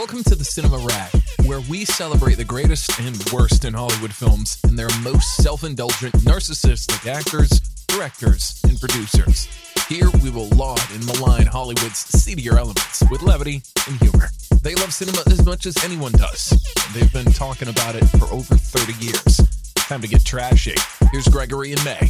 Welcome to the Cinema Rag, where we celebrate the greatest and worst in Hollywood films and their most self indulgent, narcissistic actors, directors, and producers. Here we will laud and malign Hollywood's seedier elements with levity and humor. They love cinema as much as anyone does. They've been talking about it for over 30 years. Time to get trashy. Here's Gregory and May.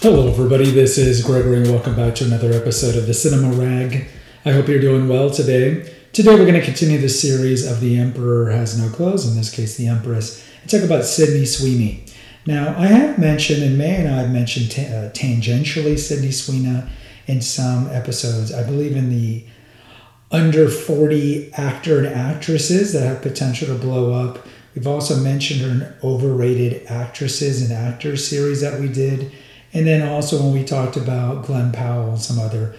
Hello, everybody. This is Gregory. And welcome back to another episode of the Cinema Rag. I hope you're doing well today. Today, we're going to continue the series of The Emperor Has No Clothes, in this case, The Empress, and talk about Sydney Sweeney. Now, I have mentioned, and May and I have mentioned ta- uh, tangentially Sydney Sweeney in some episodes. I believe in the under 40 actor and actresses that have potential to blow up. We've also mentioned her in overrated actresses and actors series that we did. And then also when we talked about Glen Powell and some other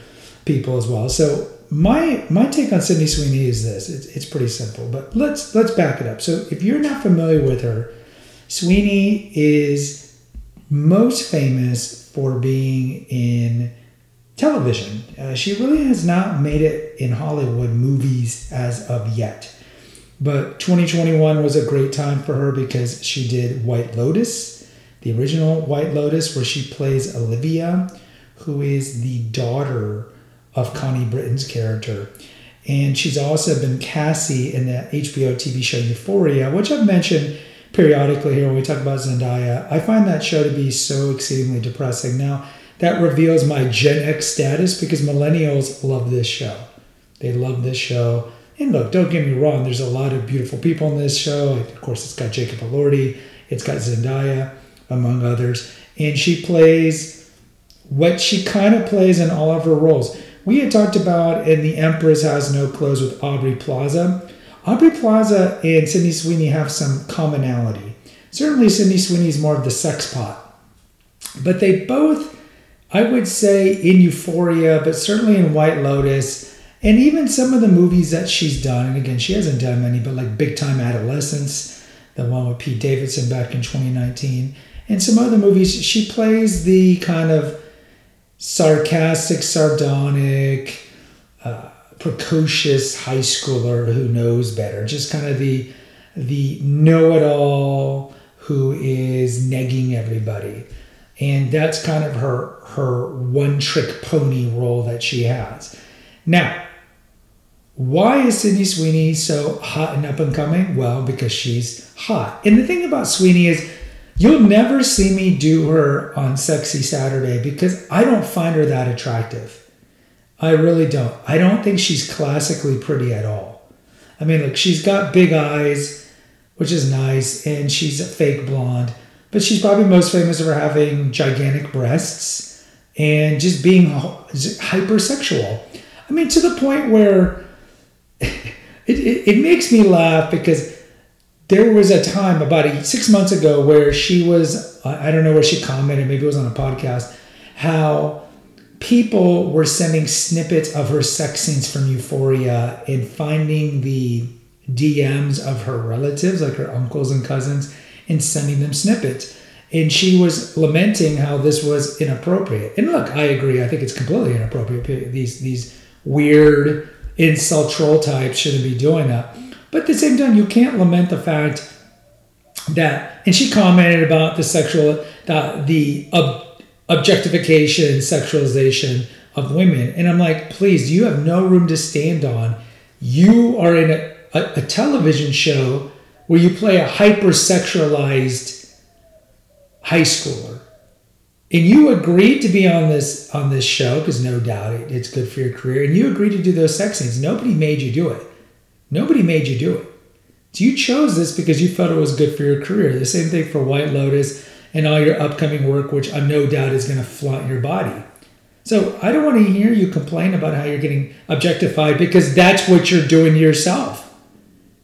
people as well. So my my take on Sydney Sweeney is this. It's, it's pretty simple, but let's let's back it up. So if you're not familiar with her, Sweeney is most famous for being in television. Uh, she really has not made it in Hollywood movies as of yet. But 2021 was a great time for her because she did White Lotus, the original White Lotus, where she plays Olivia, who is the daughter of Connie Britton's character. And she's also been Cassie in the HBO TV show Euphoria, which I've mentioned periodically here when we talk about Zendaya. I find that show to be so exceedingly depressing. Now, that reveals my Gen X status because millennials love this show. They love this show. And look, don't get me wrong, there's a lot of beautiful people in this show. Of course, it's got Jacob Elordi, it's got Zendaya, among others. And she plays what she kind of plays in all of her roles. We had talked about in The Empress Has No Clothes with Aubrey Plaza. Aubrey Plaza and Sydney Sweeney have some commonality. Certainly, Sydney Sweeney is more of the sex pot. But they both, I would say, in Euphoria, but certainly in White Lotus, and even some of the movies that she's done, and again, she hasn't done many, but like Big Time Adolescence, the one with Pete Davidson back in 2019, and some other movies, she plays the kind of sarcastic, sardonic, uh, precocious high schooler who knows better, just kind of the the know-it-all who is negging everybody, and that's kind of her her one-trick pony role that she has. Now, why is Sydney Sweeney so hot and up and coming? Well, because she's hot. And the thing about Sweeney is you'll never see me do her on Sexy Saturday because I don't find her that attractive. I really don't. I don't think she's classically pretty at all. I mean, look, she's got big eyes, which is nice, and she's a fake blonde, but she's probably most famous for having gigantic breasts and just being hypersexual. I mean, to the point where it, it, it, makes me laugh because there was a time about six months ago where she was, I don't know where she commented, maybe it was on a podcast, how people were sending snippets of her sex scenes from Euphoria and finding the DMs of her relatives, like her uncles and cousins, and sending them snippets. And she was lamenting how this was inappropriate. And look, I agree. I think it's completely inappropriate. These these weird insult troll types shouldn't be doing that. But at the same time, you can't lament the fact that. And she commented about the sexual, the the ob, objectification, sexualization of women. And I'm like, please, you have no room to stand on. You are in a, a, a television show where you play a hypersexualized high schooler and you agreed to be on this on this show because no doubt it, it's good for your career and you agreed to do those sex scenes nobody made you do it nobody made you do it so you chose this because you felt it was good for your career the same thing for white lotus and all your upcoming work which i no doubt is going to flaunt your body so i don't want to hear you complain about how you're getting objectified because that's what you're doing yourself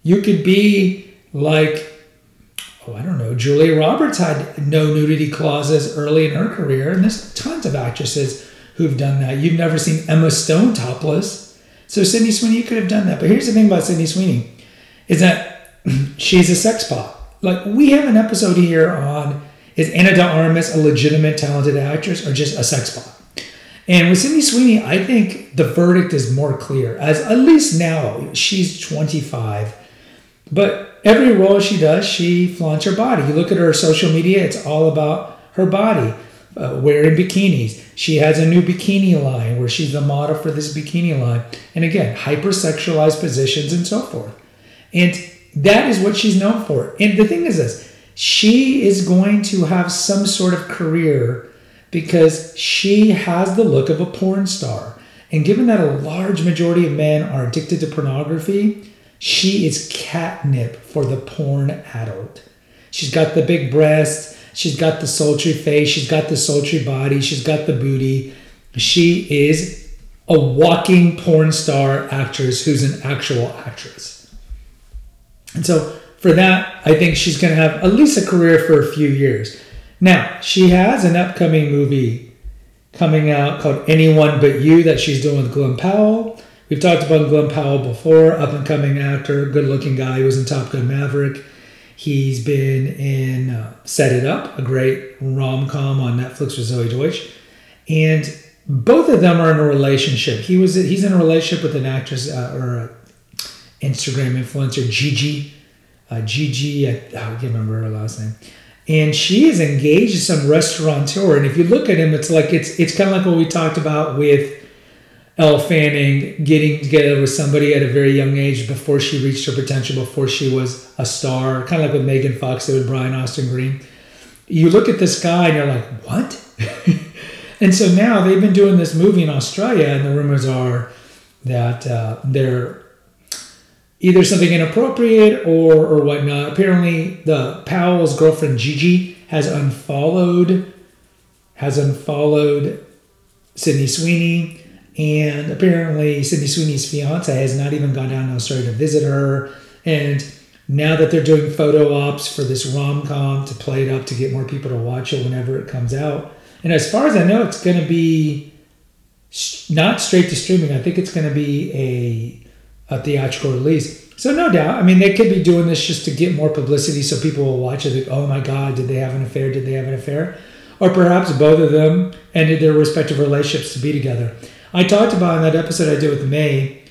you could be like oh, I don't know, Julia Roberts had no nudity clauses early in her career, and there's tons of actresses who've done that. You've never seen Emma Stone topless. So Sydney Sweeney you could have done that. But here's the thing about Sydney Sweeney is that she's a sex pot. Like we have an episode here on is Ana de Armas a legitimate talented actress or just a sex pot? And with Sydney Sweeney, I think the verdict is more clear. As at least now, she's 25. But every role she does, she flaunts her body. You look at her social media, it's all about her body, uh, wearing bikinis. She has a new bikini line where she's the model for this bikini line. And again, hypersexualized positions and so forth. And that is what she's known for. And the thing is this she is going to have some sort of career because she has the look of a porn star. And given that a large majority of men are addicted to pornography, she is catnip for the porn adult. She's got the big breasts, she's got the sultry face, she's got the sultry body, she's got the booty. She is a walking porn star actress who's an actual actress. And so for that, I think she's going to have at least a career for a few years. Now, she has an upcoming movie coming out called Anyone But You that she's doing with Glen Powell. We've talked about Glen Powell before, up and coming actor, good looking guy. He was in Top Gun Maverick. He's been in uh, Set It Up, a great rom com on Netflix with Zoey Deutch, And both of them are in a relationship. He was he's in a relationship with an actress uh, or Instagram influencer, Gigi. Uh, Gigi, I, oh, I can't remember her last name and she is engaged in some restaurateur. And if you look at him, it's like it's it's kind of like what we talked about with Elle Fanning getting together with somebody at a very young age before she reached her potential, before she was a star, kind of like with Megan Fox did with Brian Austin Green. You look at this guy and you're like, what? and so now they've been doing this movie in Australia, and the rumors are that uh, they're either something inappropriate or or whatnot. Apparently, the Powell's girlfriend Gigi has unfollowed has unfollowed Sydney Sweeney, and apparently Sydney Sweeney's fiance has not even gone down to Australia to visit her. And now that they're doing photo ops for this rom com to play it up to get more people to watch it whenever it comes out. And as far as I know, it's going to be not straight to streaming. I think it's going to be a a theatrical release. So no doubt, I mean, they could be doing this just to get more publicity, so people will watch it. Like, oh my God, did they have an affair? Did they have an affair? Or perhaps both of them ended their respective relationships to be together. I talked about in that episode I did with May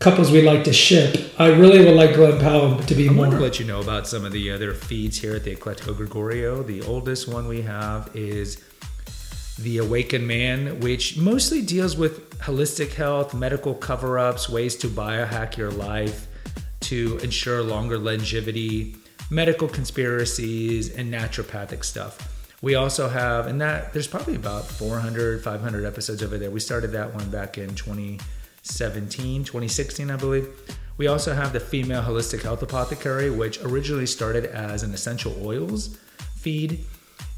couples we like to ship. I really would like Glen Powell to be I more. want to let you know about some of the other feeds here at the Eclectico Gregorio. The oldest one we have is the Awakened Man, which mostly deals with holistic health, medical cover ups, ways to biohack your life to ensure longer longevity, medical conspiracies, and naturopathic stuff. We also have, and that there's probably about 400, 500 episodes over there. We started that one back in 2017, 2016, I believe. We also have the Female Holistic Health Apothecary, which originally started as an essential oils feed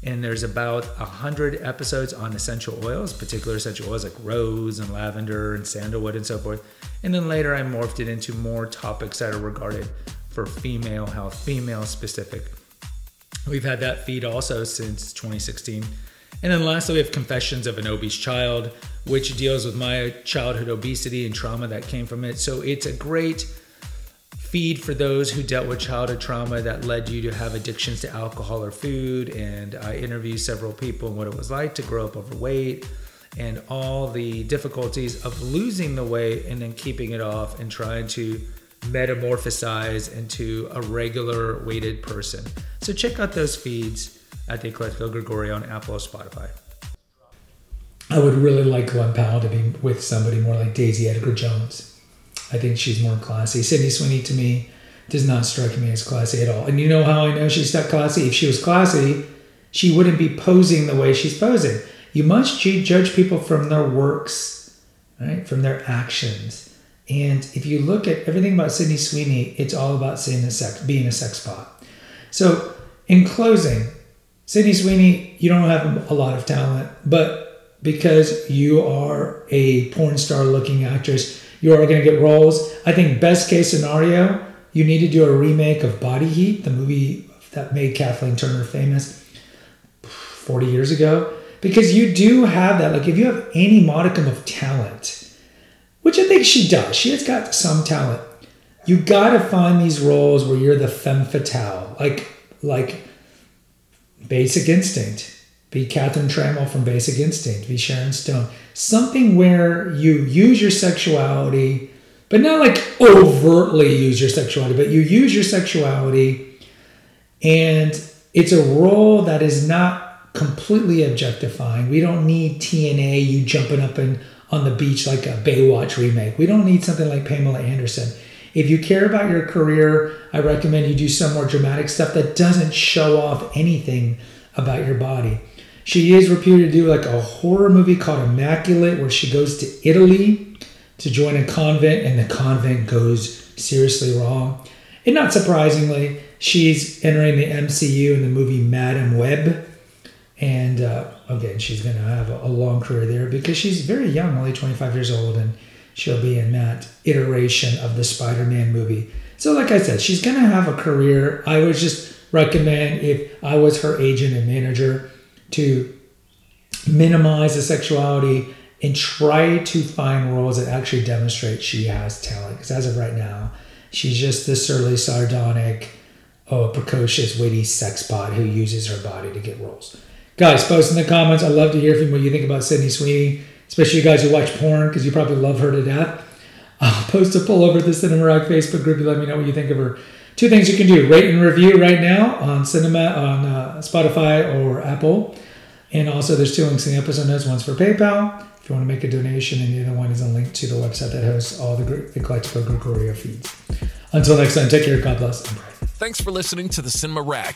and there's about a hundred episodes on essential oils, particular essential oils like rose and lavender and sandalwood and so forth. And then later I morphed it into more topics that are regarded for female health, female specific. We've had that feed also since 2016. And then lastly, we have Confessions of an Obese Child, which deals with my childhood obesity and trauma that came from it. So it's a great feed for those who dealt with childhood trauma that led you to have addictions to alcohol or food. And I interviewed several people and what it was like to grow up overweight and all the difficulties of losing the weight and then keeping it off and trying to metamorphosize into a regular weighted person. So check out those feeds at the Eclectico Gregorio on Apple or Spotify. I would really like Glen Powell to be with somebody more like Daisy Edgar Jones. I think she's more classy. Sydney Sweeney to me does not strike me as classy at all. And you know how I know she's not classy? If she was classy, she wouldn't be posing the way she's posing. You must judge people from their works, right? From their actions. And if you look at everything about Sydney Sweeney, it's all about saying a sex, being a sex bot. So, in closing, Sydney Sweeney, you don't have a lot of talent, but because you are a porn star looking actress, you are going to get roles. I think best case scenario, you need to do a remake of Body Heat, the movie that made Kathleen Turner famous 40 years ago, because you do have that. Like if you have any modicum of talent, which I think she does, she has got some talent. You got to find these roles where you're the femme fatale, like like Basic Instinct. be Catherine Tramell from Basic Instinct, be Sharon Stone. Something where you use your sexuality, but not like overtly use your sexuality, but you use your sexuality and it's a role that is not completely objectifying. We don't need TNA, you jumping up and on the beach like a Baywatch remake. We don't need something like Pamela Anderson. If you care about your career, I recommend you do some more dramatic stuff that doesn't show off anything about your body. She is reputed to do like a horror movie called Immaculate, where she goes to Italy to join a convent, and the convent goes seriously wrong. And not surprisingly, she's entering the MCU in the movie Madame Web. And uh, again, she's going to have a, long career there because she's very young, only 25 years old, and she'll be in that iteration of the Spider Man movie. So, like I said, she's going to have a career. I would just recommend if I was her agent and manager to minimize the sexuality and try to find roles that actually demonstrate she has talent. Because as of right now, she's just this surly, sardonic, oh, precocious, witty sex bot who uses her body to get roles. Guys, post in the comments. I'd love to hear from what you think about Sydney Sweeney, especially you guys who watch porn because you probably love her to death. I'll post a poll over the Cinema Rag Facebook group. You let me know what you think of her. Two things you can do: rate and review right now on Cinema on uh, Spotify or Apple, and also there's two links in the episode notes. One's for PayPal if you want to make a donation, and the other one is a link to the website that hosts all the the Eclectico Gregorio feeds. Until next time, take care. God bless. Thanks for listening to the Cinema Rag.